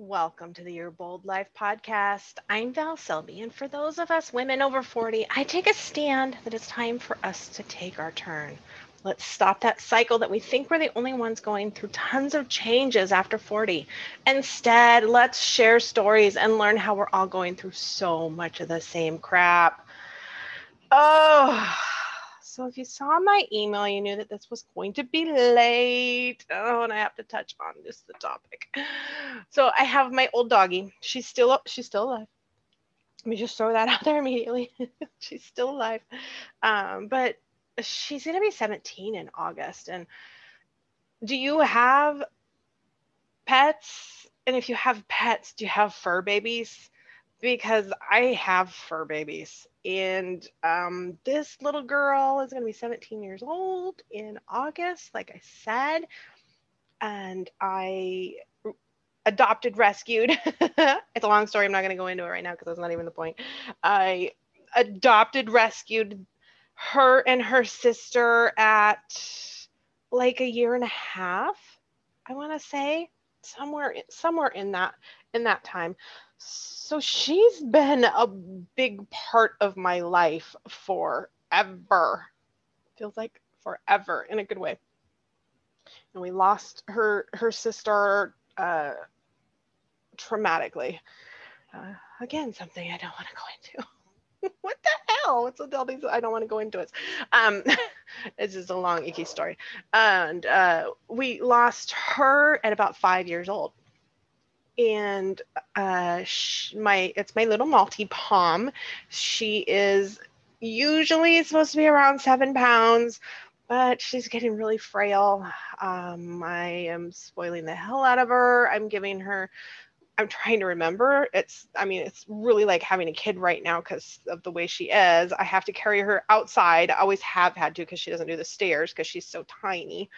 Welcome to the Your Bold Life podcast. I'm Val Selby, and for those of us women over 40, I take a stand that it's time for us to take our turn. Let's stop that cycle that we think we're the only ones going through tons of changes after 40. Instead, let's share stories and learn how we're all going through so much of the same crap. Oh, so if you saw my email, you knew that this was going to be late. Oh, and I have to touch on just the topic. So I have my old doggy. She's still she's still alive. Let me just throw that out there immediately. she's still alive. Um, but she's gonna be 17 in August. And do you have pets? And if you have pets, do you have fur babies? Because I have fur babies. And um, this little girl is going to be 17 years old in August, like I said. And I adopted, rescued. it's a long story. I'm not going to go into it right now because that's not even the point. I adopted, rescued her and her sister at like a year and a half, I want to say somewhere somewhere in that in that time so she's been a big part of my life forever. Feels like forever in a good way. And we lost her her sister uh, traumatically. Uh, again, something I don't want to go into. what the hell? What's with all these? I don't want to go into it. Um, it's just a long, icky story. And uh, we lost her at about five years old and uh, my it's my little Maltipom. She is usually supposed to be around seven pounds, but she's getting really frail. Um, I am spoiling the hell out of her. I'm giving her. I'm trying to remember. It's, I mean, it's really like having a kid right now because of the way she is. I have to carry her outside. I always have had to because she doesn't do the stairs because she's so tiny.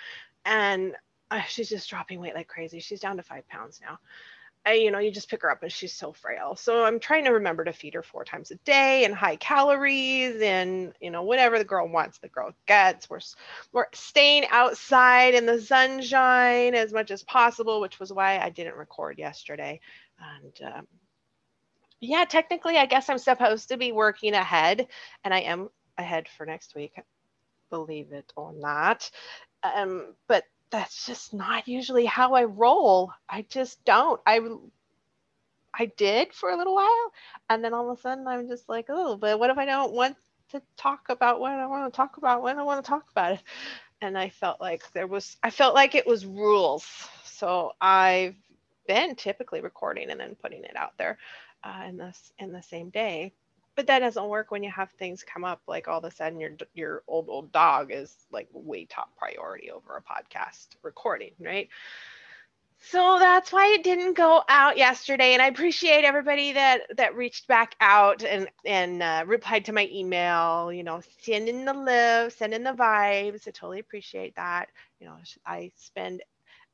And uh, she's just dropping weight like crazy. She's down to five pounds now. I, you know, you just pick her up and she's so frail. So I'm trying to remember to feed her four times a day and high calories and, you know, whatever the girl wants, the girl gets. We're, we're staying outside in the sunshine as much as possible, which was why I didn't record yesterday. And um, yeah, technically, I guess I'm supposed to be working ahead and I am ahead for next week, believe it or not. Um, but that's just not usually how I roll. I just don't. I I did for a little while, and then all of a sudden I'm just like, oh, but what if I don't want to talk about what I want to talk about when I want to talk about it? And I felt like there was, I felt like it was rules. So I've been typically recording and then putting it out there uh, in this in the same day but that doesn't work when you have things come up like all of a sudden your your old old dog is like way top priority over a podcast recording right? So that's why it didn't go out yesterday and i appreciate everybody that that reached back out and and uh, replied to my email you know sending the love sending the vibes i totally appreciate that. You know i spend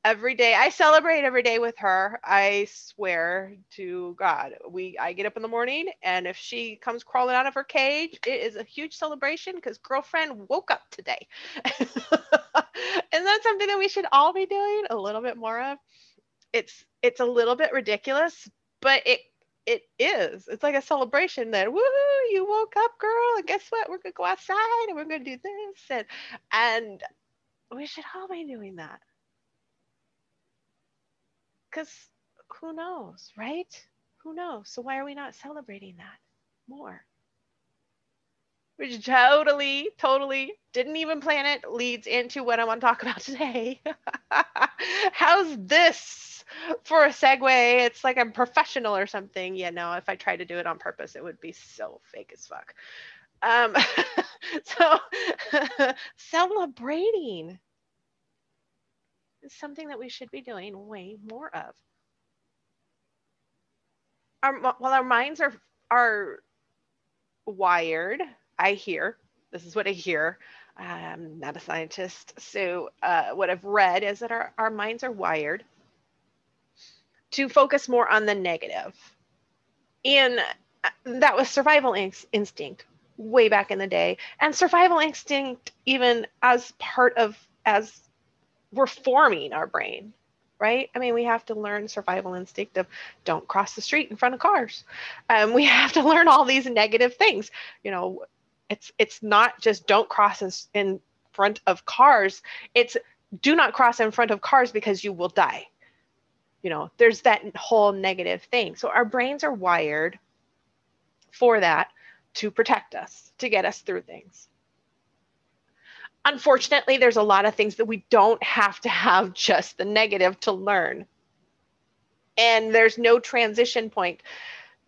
every day i celebrate every day with her i swear to god. We i get up in the morning and if she comes crawling out of her cage it is a huge celebration because girlfriend woke up today. And that's something that we should all be doing? A little bit more of? It's it's a little bit ridiculous but it it is. It's like a celebration that woo you woke up girl and guess what? We're gonna go outside and we're gonna do this and and we should all be doing that because who knows, right? Who knows? So why are we not celebrating that more? Which totally, totally didn't even plan it, leads into what I want to talk about today. How's this for a segue? It's like I'm professional or something. You know, if I try to do it on purpose, it would be so fake as fuck. Um, so celebrating something that we should be doing way more of. Our, while our minds are are wired, I hear this is what I hear. I'm not a scientist, so uh, what I've read is that our, our minds are wired to focus more on the negative, and uh, that was survival instinct way back in the day, and survival instinct even as part of as we're forming our brain right? I mean, we have to learn survival instinct of don't cross the street in front of cars. Um, we have to learn all these negative things. You know, it's it's not just don't cross in, in front of cars. It's do not cross in front of cars because you will die. You know, there's that whole negative thing. So our brains are wired for that to protect us, to get us through things. Unfortunately, there's a lot of things that we don't have to have just the negative to learn. And there's no transition point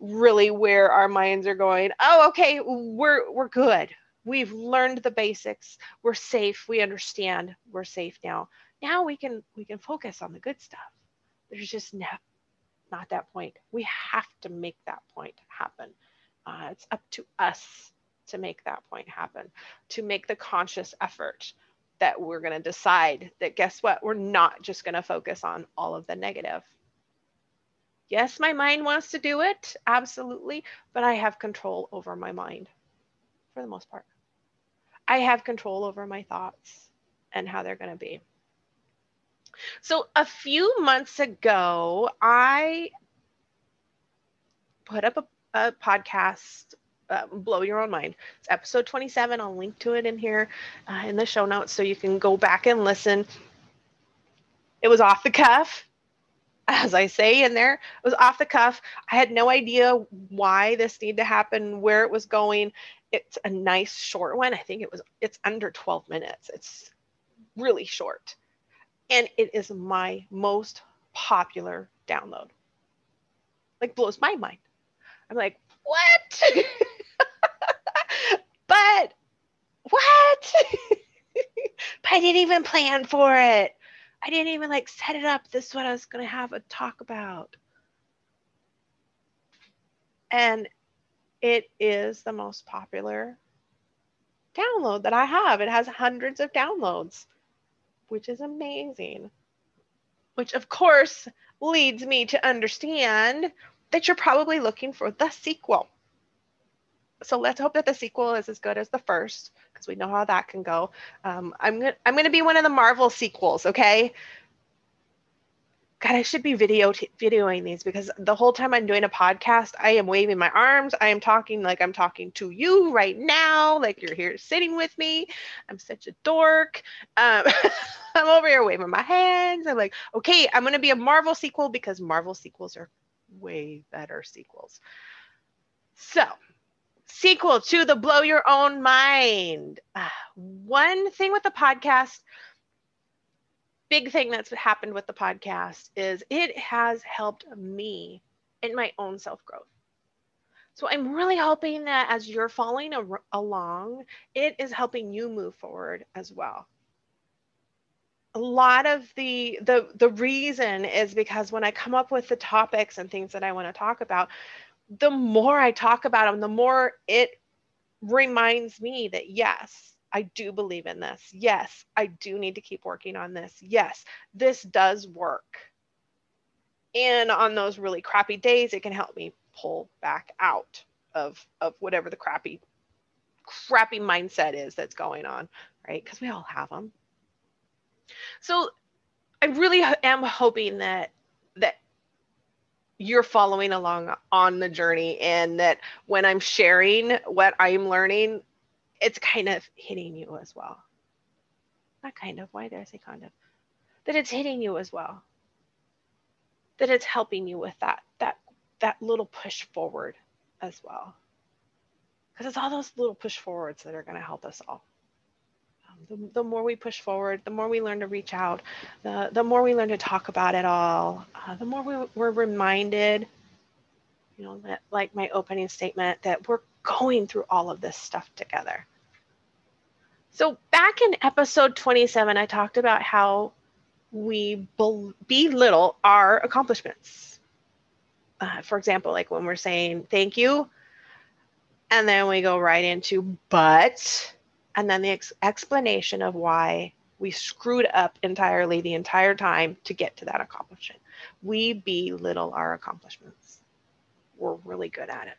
really where our minds are going, "Oh, okay, we're we're good. We've learned the basics. We're safe. We understand. We're safe now. Now we can we can focus on the good stuff." There's just no, not that point. We have to make that point happen. Uh, it's up to us to make that point happen, to make the conscious effort that we're going to decide that guess what? We're not just going to focus on all of the negative. Yes, my mind wants to do it, absolutely, but I have control over my mind for the most part. I have control over my thoughts and how they're going to be. So, a few months ago, I put up a, a podcast uh, blow your own mind. It's episode 27. I'll link to it in here uh, in the show notes so you can go back and listen. It was off the cuff, as I say in there. It was off the cuff. I had no idea why this needed to happen, where it was going. It's a nice short one. I think it was. It's under 12 minutes. It's really short, and it is my most popular download. Like blows my mind. I'm like, what? but what? but I didn't even plan for it. I didn't even like set it up. This is what I was going to have a talk about. And it is the most popular download that I have. It has hundreds of downloads, which is amazing. Which, of course, leads me to understand that you're probably looking for the sequel so let's hope that the sequel is as good as the first because we know how that can go. Um, I'm gonna I'm gonna be one of the Marvel sequels, okay? God, I should be video t- videoing these because the whole time I'm doing a podcast, I am waving my arms. I am talking like I'm talking to you right now, like you're here sitting with me. I'm such a dork. Um, I'm over here waving my hands. I'm like, okay, I'm gonna be a Marvel sequel because Marvel sequels are way better sequels. So sequel to the Blow Your Own Mind. One thing with the podcast, big thing that's happened with the podcast is it has helped me in my own self growth. So I'm really hoping that as you're following a, along, it is helping you move forward as well. A lot of the the the reason is because when I come up with the topics and things that I want to talk about, the more I talk about them, the more it reminds me that yes, I do believe in this. Yes, I do need to keep working on this. Yes, this does work. And on those really crappy days, it can help me pull back out of of whatever the crappy crappy mindset is that's going on, right? Because we all have them. So I really am hoping that that you're following along on the journey and that when I'm sharing what I'm learning, it's kind of hitting you as well. Not kind of, why did I say kind of? That it's hitting you as well. That it's helping you with that that that little push forward as well. Because it's all those little push forwards that are going to help us all the, the more we push forward, the more we learn to reach out, the, the more we learn to talk about it all, uh, the more we, we're reminded, you know, that, like my opening statement, that we're going through all of this stuff together. So, back in episode 27, I talked about how we bel- belittle our accomplishments. Uh, for example, like when we're saying thank you, and then we go right into but and then the ex- explanation of why we screwed up entirely the entire time to get to that accomplishment. We belittle our accomplishments. We're really good at it.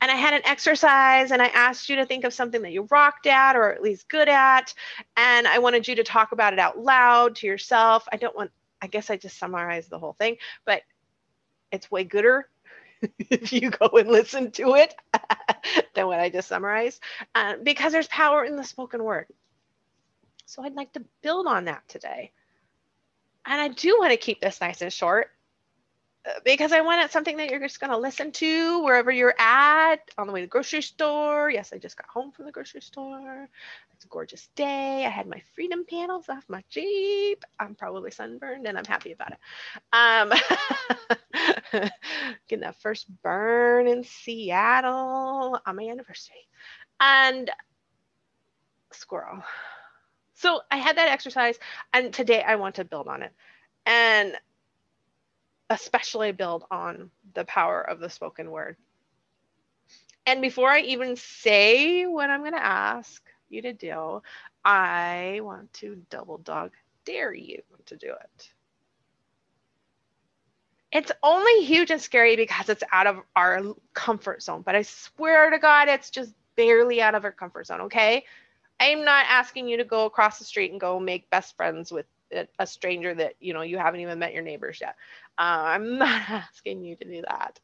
And I had an exercise and I asked you to think of something that you rocked at or at least good at. And I wanted you to talk about it out loud to yourself. I don't want I guess I just summarized the whole thing, but it's way gooder if you go and listen to it than what I just summarized uh, because there's power in the spoken word. So I'd like to build on that today. And I do want to keep this nice and short because I want it something that you're just going to listen to wherever you're at on the way to the grocery store. Yes, I just got home from the grocery store. It's a gorgeous day. I had my freedom panels off my Jeep. I'm probably sunburned and I'm happy about it. Um, getting that first burn in Seattle on my anniversary. And squirrel. So I had that exercise and today I want to build on it. And especially build on the power of the spoken word. And before I even say what I'm going to ask you to do, I want to double dog dare you to do it. It's only huge and scary because it's out of our comfort zone, but I swear to God, it's just barely out of our comfort zone, okay? I'm not asking you to go across the street and go make best friends with a stranger that you know you haven't even met your neighbors yet. Uh, I'm not asking you to do that,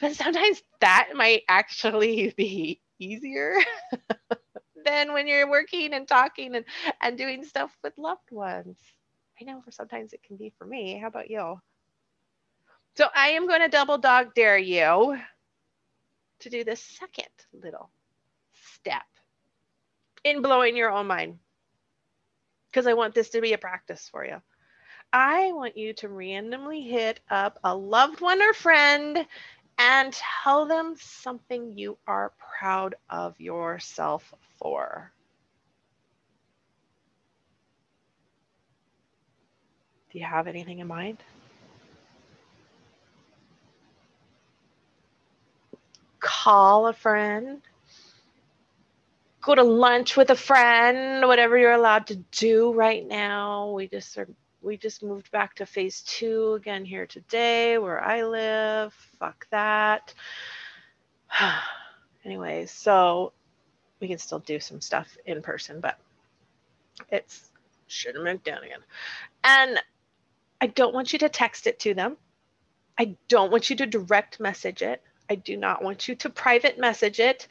but sometimes that might actually be easier than when you're working and talking and and doing stuff with loved ones. I know for sometimes it can be for me. How about you? So I am going to double dog dare you to do the second little step in blowing your own mind because I want this to be a practice for you. I want you to randomly hit up a loved one or friend and tell them something you are proud of yourself for. Do you have anything in mind? Call a friend go to lunch with a friend, whatever you're allowed to do right now. We just are we just moved back to phase two again here today where I live. Fuck that. Anyways, so we can still do some stuff in person, but it's should have moved down again. And I don't want you to text it to them. I don't want you to direct message it. I do not want you to private message it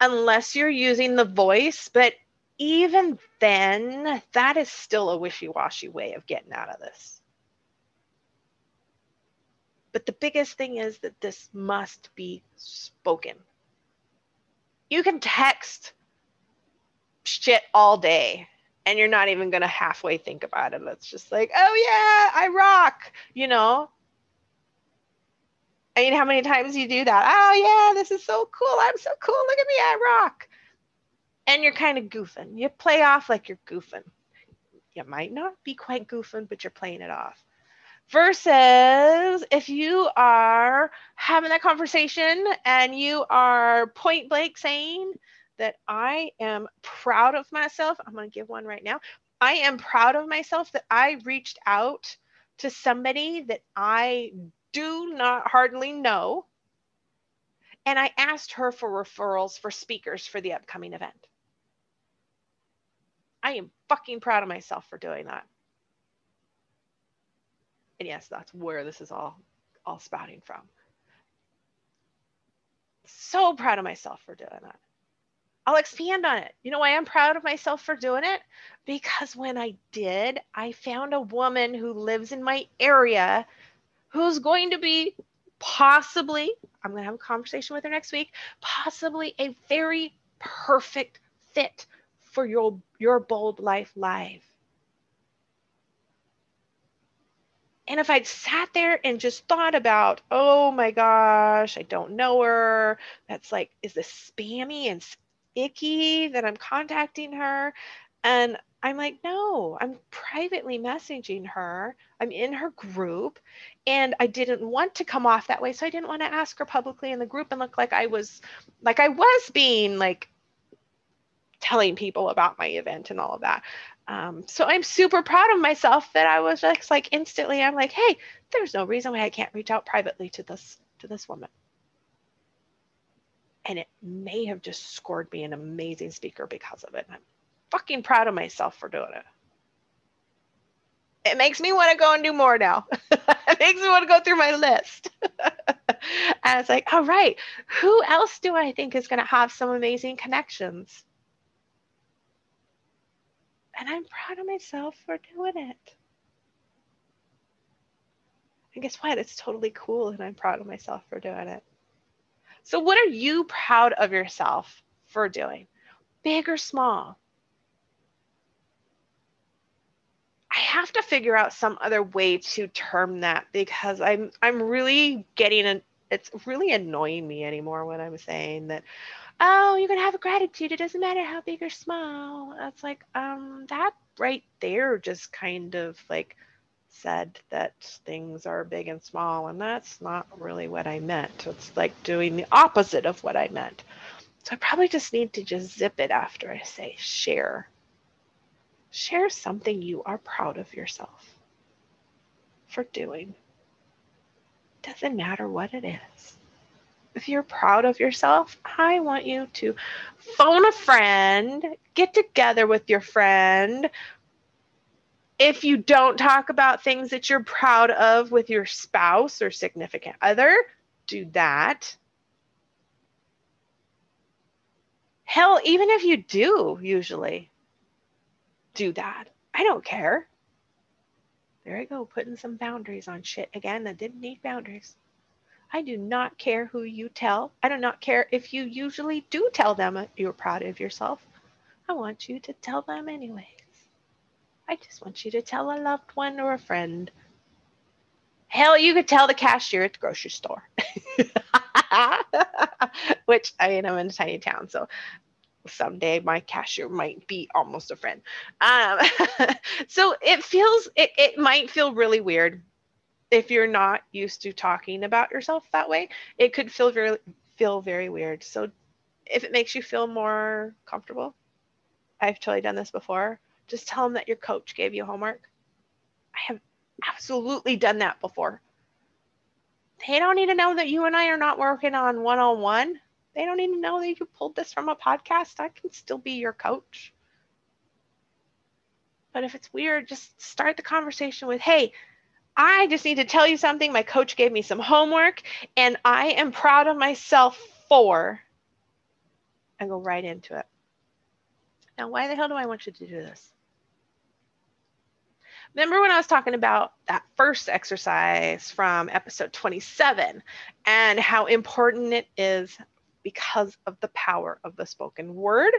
unless you're using the voice, but even then, that is still a wishy washy way of getting out of this. But the biggest thing is that this must be spoken. You can text shit all day and you're not even going to halfway think about it. It's just like, oh yeah, I rock, you know? I mean, how many times you do that? Oh yeah, this is so cool. I'm so cool. Look at me, I rock. And you're kind of goofing. You play off like you're goofing. You might not be quite goofing, but you're playing it off. Versus if you are having that conversation and you are point blank saying that I am proud of myself. I'm going to give one right now. I am proud of myself that I reached out to somebody that I do not hardly know. And I asked her for referrals for speakers for the upcoming event. I am fucking proud of myself for doing that. And yes, that's where this is all all spouting from. So proud of myself for doing that. I'll expand on it. You know why I'm proud of myself for doing it? Because when I did, I found a woman who lives in my area who's going to be possibly, I'm going to have a conversation with her next week, possibly a very perfect fit for your, your bold life live. And if I'd sat there and just thought about, oh my gosh, I don't know her, that's like, is this spammy and icky that I'm contacting her? And I'm like, no, I'm privately messaging her. I'm in her group and I didn't want to come off that way. So I didn't want to ask her publicly in the group and look like I was like I was being like telling people about my event and all of that. Um, so I'm super proud of myself that I was just like instantly, I'm like, hey, there's no reason why I can't reach out privately to this to this woman. And it may have just scored me an amazing speaker because of it. I'm fucking proud of myself for doing it. it makes me want to go and do more now. it makes me want to go through my list. and it's like, all right, who else do I think is going to have some amazing connections? And I'm proud of myself for doing it. And guess what? It's totally cool, and I'm proud of myself for doing it. So, what are you proud of yourself for doing? Big or small? I have to figure out some other way to term that because I'm I'm really getting an it's really annoying me anymore when I'm saying that, oh, you're gonna have a gratitude. It doesn't matter how big or small. That's like, um, that right there just kind of like said that things are big and small, and that's not really what I meant. It's like doing the opposite of what I meant. So I probably just need to just zip it after I say share. Share something you are proud of yourself for doing. Doesn't matter what it is. If you're proud of yourself, I want you to phone a friend, get together with your friend. If you don't talk about things that you're proud of with your spouse or significant other, do that. Hell, even if you do, usually, do that. I don't care. There I go, putting some boundaries on shit again that didn't need boundaries. I do not care who you tell. I do not care if you usually do tell them you're proud of yourself. I want you to tell them anyways. I just want you to tell a loved one or a friend. Hell, you could tell the cashier at the grocery store. Which I mean, I'm in a tiny town, so someday my cashier might be almost a friend. Um, so it feels, it, it might feel really weird if you're not used to talking about yourself that way. It could feel very, feel very weird. So if it makes you feel more comfortable, I've totally done this before. Just tell them that your coach gave you homework. I have absolutely done that before. They don't need to know that you and I are not working on one on one they don't need to know that you pulled this from a podcast. I can still be your coach. But if it's weird, just start the conversation with, hey, I just need to tell you something. My coach gave me some homework and I am proud of myself for, and go right into it. Now, why the hell do I want you to do this? Remember when I was talking about that first exercise from episode 27 and how important it is because of the power of the spoken word.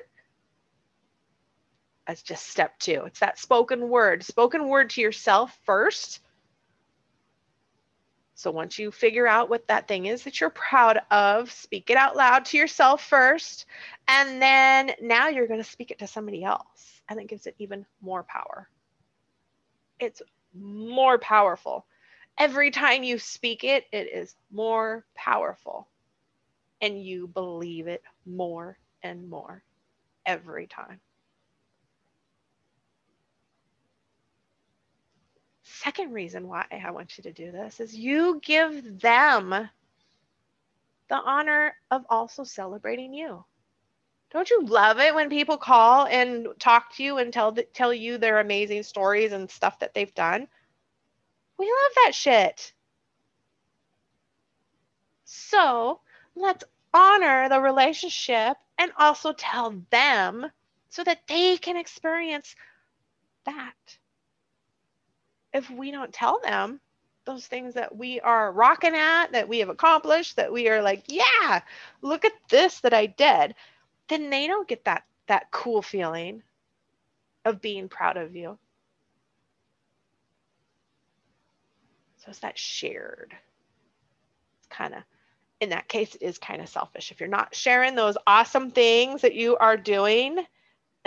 That's just step two. It's that spoken word, spoken word to yourself first. So once you figure out what that thing is that you're proud of, speak it out loud to yourself first. And then now you're going to speak it to somebody else. And it gives it even more power. It's more powerful. Every time you speak it, it is more powerful and you believe it more and more every time. Second reason why I want you to do this is you give them the honor of also celebrating you. Don't you love it when people call and talk to you and tell tell you their amazing stories and stuff that they've done? We love that shit. So, let's honor the relationship and also tell them so that they can experience that. If we don't tell them those things that we are rocking at, that we have accomplished, that we are like, yeah, look at this that I did, then they don't get that that cool feeling of being proud of you. So it's that shared. It's kind of in that case, it is kind of selfish. If you're not sharing those awesome things that you are doing,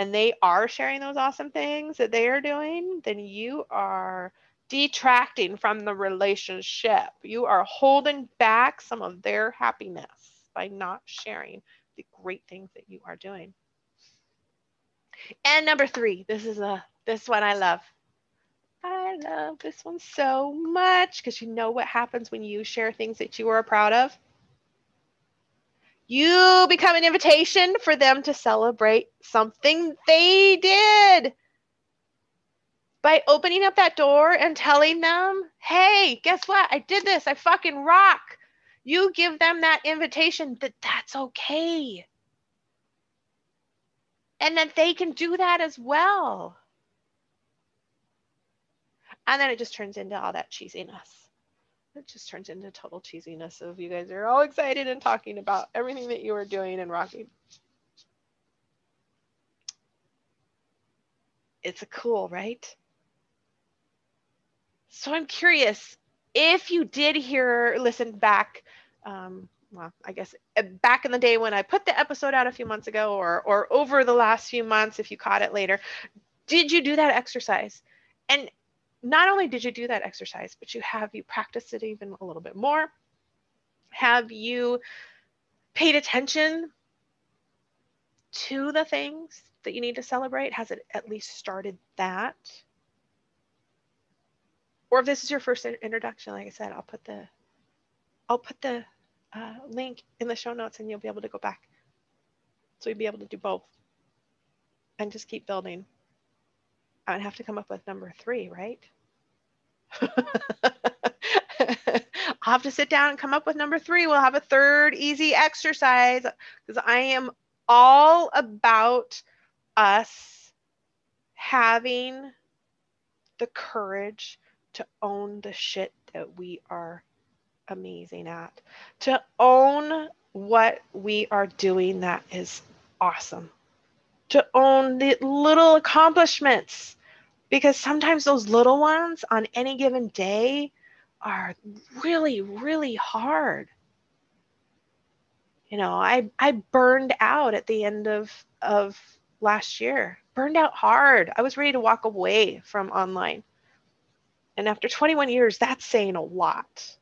and they are sharing those awesome things that they are doing, then you are detracting from the relationship. You are holding back some of their happiness by not sharing the great things that you are doing. And number three, this is a this one I love. I love this one so much because you know what happens when you share things that you are proud of? You become an invitation for them to celebrate something they did. by opening up that door and telling them, hey, guess what? I did this. I fucking rock. You give them that invitation that that's okay. And that they can do that as well. And then it just turns into all that cheesiness. It just turns into total cheesiness of you guys are all excited and talking about everything that you were doing and rocking. It's a cool, right? So I'm curious if you did hear, listen back, um, well, I guess uh, back in the day when I put the episode out a few months ago or, or over the last few months, if you caught it later, did you do that exercise? And not only did you do that exercise, but you have you practiced it even a little bit more? Have you paid attention to the things that you need to celebrate? Has it at least started that? Or if this is your first introduction, like I said, I'll put the I'll put the uh, link in the show notes and you'll be able to go back. So you'll be able to do both and just keep building. I would have to come up with number three, right? I'll have to sit down and come up with number three. We'll have a third easy exercise because I am all about us having the courage to own the shit that we are amazing at, to own what we are doing that is awesome, to own the little accomplishments because sometimes those little ones on any given day are really, really hard. You know, I, I burned out at the end of, of last year, burned out hard. I was ready to walk away from online. And after 21 years, that's saying a lot.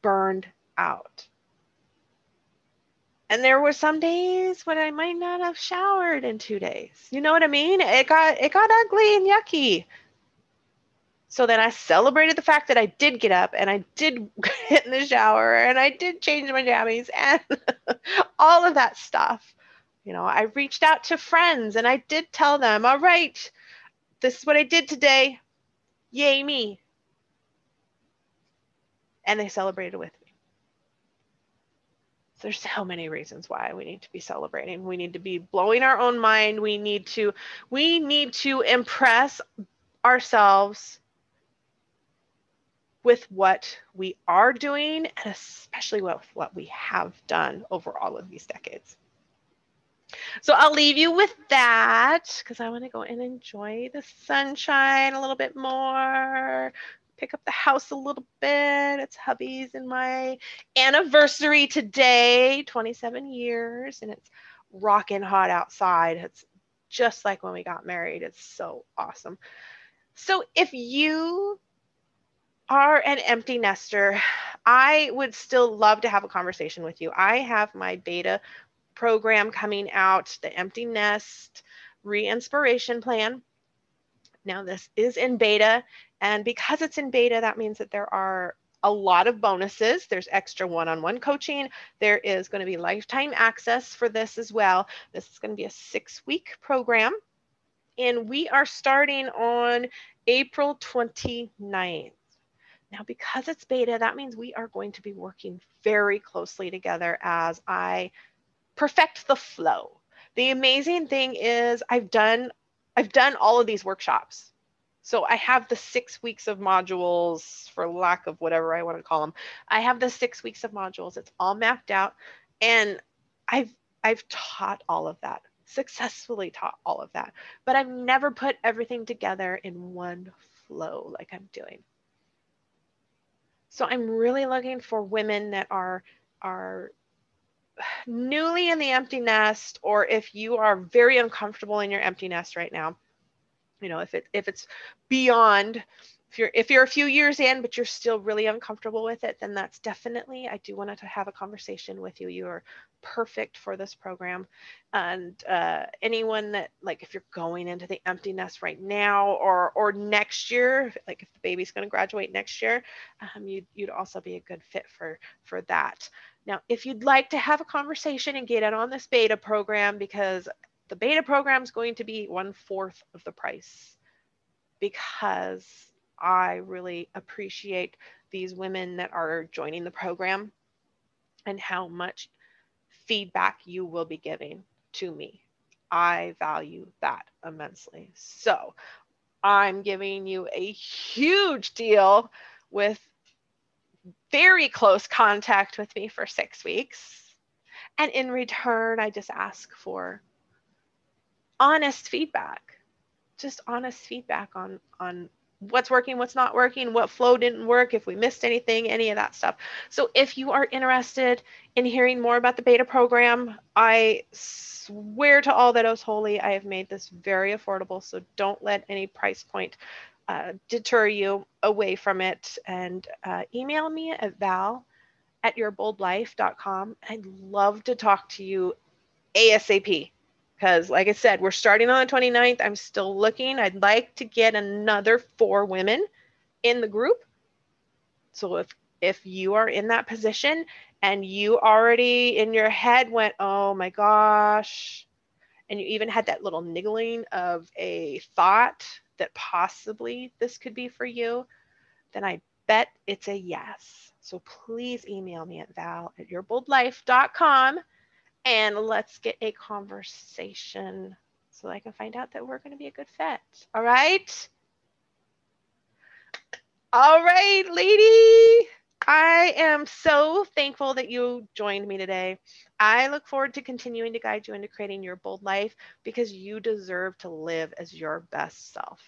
Burned out. And there were some days when I might not have showered in two days. You know what I mean? It got it got ugly and yucky. So then I celebrated the fact that I did get up and I did get in the shower and I did change my jammies and all of that stuff. You know, I reached out to friends and I did tell them, all right, this is what I did today. Yay, me. And they celebrated with me. There's so many reasons why we need to be celebrating. We need to be blowing our own mind. We need to we need to impress ourselves with what we are doing and especially with what we have done over all of these decades. So I'll leave you with that because I want to go and enjoy the sunshine a little bit more, pick up the house a little bit. It's hubby's and my anniversary today, 27 years, and it's rocking hot outside. It's just like when we got married. It's so awesome. So if you are an empty nester, I would still love to have a conversation with you. I have my beta program coming out, the Empty Nest Re-Inspiration Plan. Now, this is in beta, and because it's in beta, that means that there are a lot of bonuses. There's extra one on one coaching. There is going to be lifetime access for this as well. This is going to be a six week program. And we are starting on April 29th. Now, because it's beta, that means we are going to be working very closely together as I perfect the flow. The amazing thing is I've done I've done all of these workshops. So I have the six weeks of modules, for lack of whatever I want to call them. I have the six weeks of modules. It's all mapped out, and I've I've taught all of that successfully taught all of that, but I've never put everything together in one flow like I'm doing. So I'm really looking for women that are are newly in the empty nest or if you are very uncomfortable in your empty nest right now you know if it if it's beyond if you're if you're a few years in but you're still really uncomfortable with it then that's definitely i do want to have a conversation with you. You are perfect for this program. And uh, anyone that like if you're going into the empty nest right now or or next year like if the baby's going to graduate next year um, you'd, you'd also be a good fit for for that. Now, if you'd like to have a conversation and get in on this beta program, because the beta program is going to be one fourth of the price because I really appreciate these women that are joining the program and how much feedback you will be giving to me. I value that immensely. So I'm giving you a huge deal with very close contact with me for six weeks. And in return, I just ask for honest feedback, just honest feedback on, on what's working, what's not working, what flow didn't work, if we missed anything, any of that stuff. So if you are interested in hearing more about the beta program, I swear to all that is holy, I have made this very affordable. So don't let any price point uh, deter you away from it. And uh, email me at val at yourboldlife.com. I'd love to talk to you ASAP because like i said we're starting on the 29th i'm still looking. I'd like to get another four women in the group. So if if you are in that position and you already in your head went oh my gosh and you even had that little niggling of a thought that possibly this could be for you then i bet it's a yes. So please email me at val at yourboldlife.com and let's get a conversation so I can find out that we're going to be a good fit. All right. All right, lady. I am so thankful that you joined me today. I look forward to continuing to guide you into creating your bold life because you deserve to live as your best self.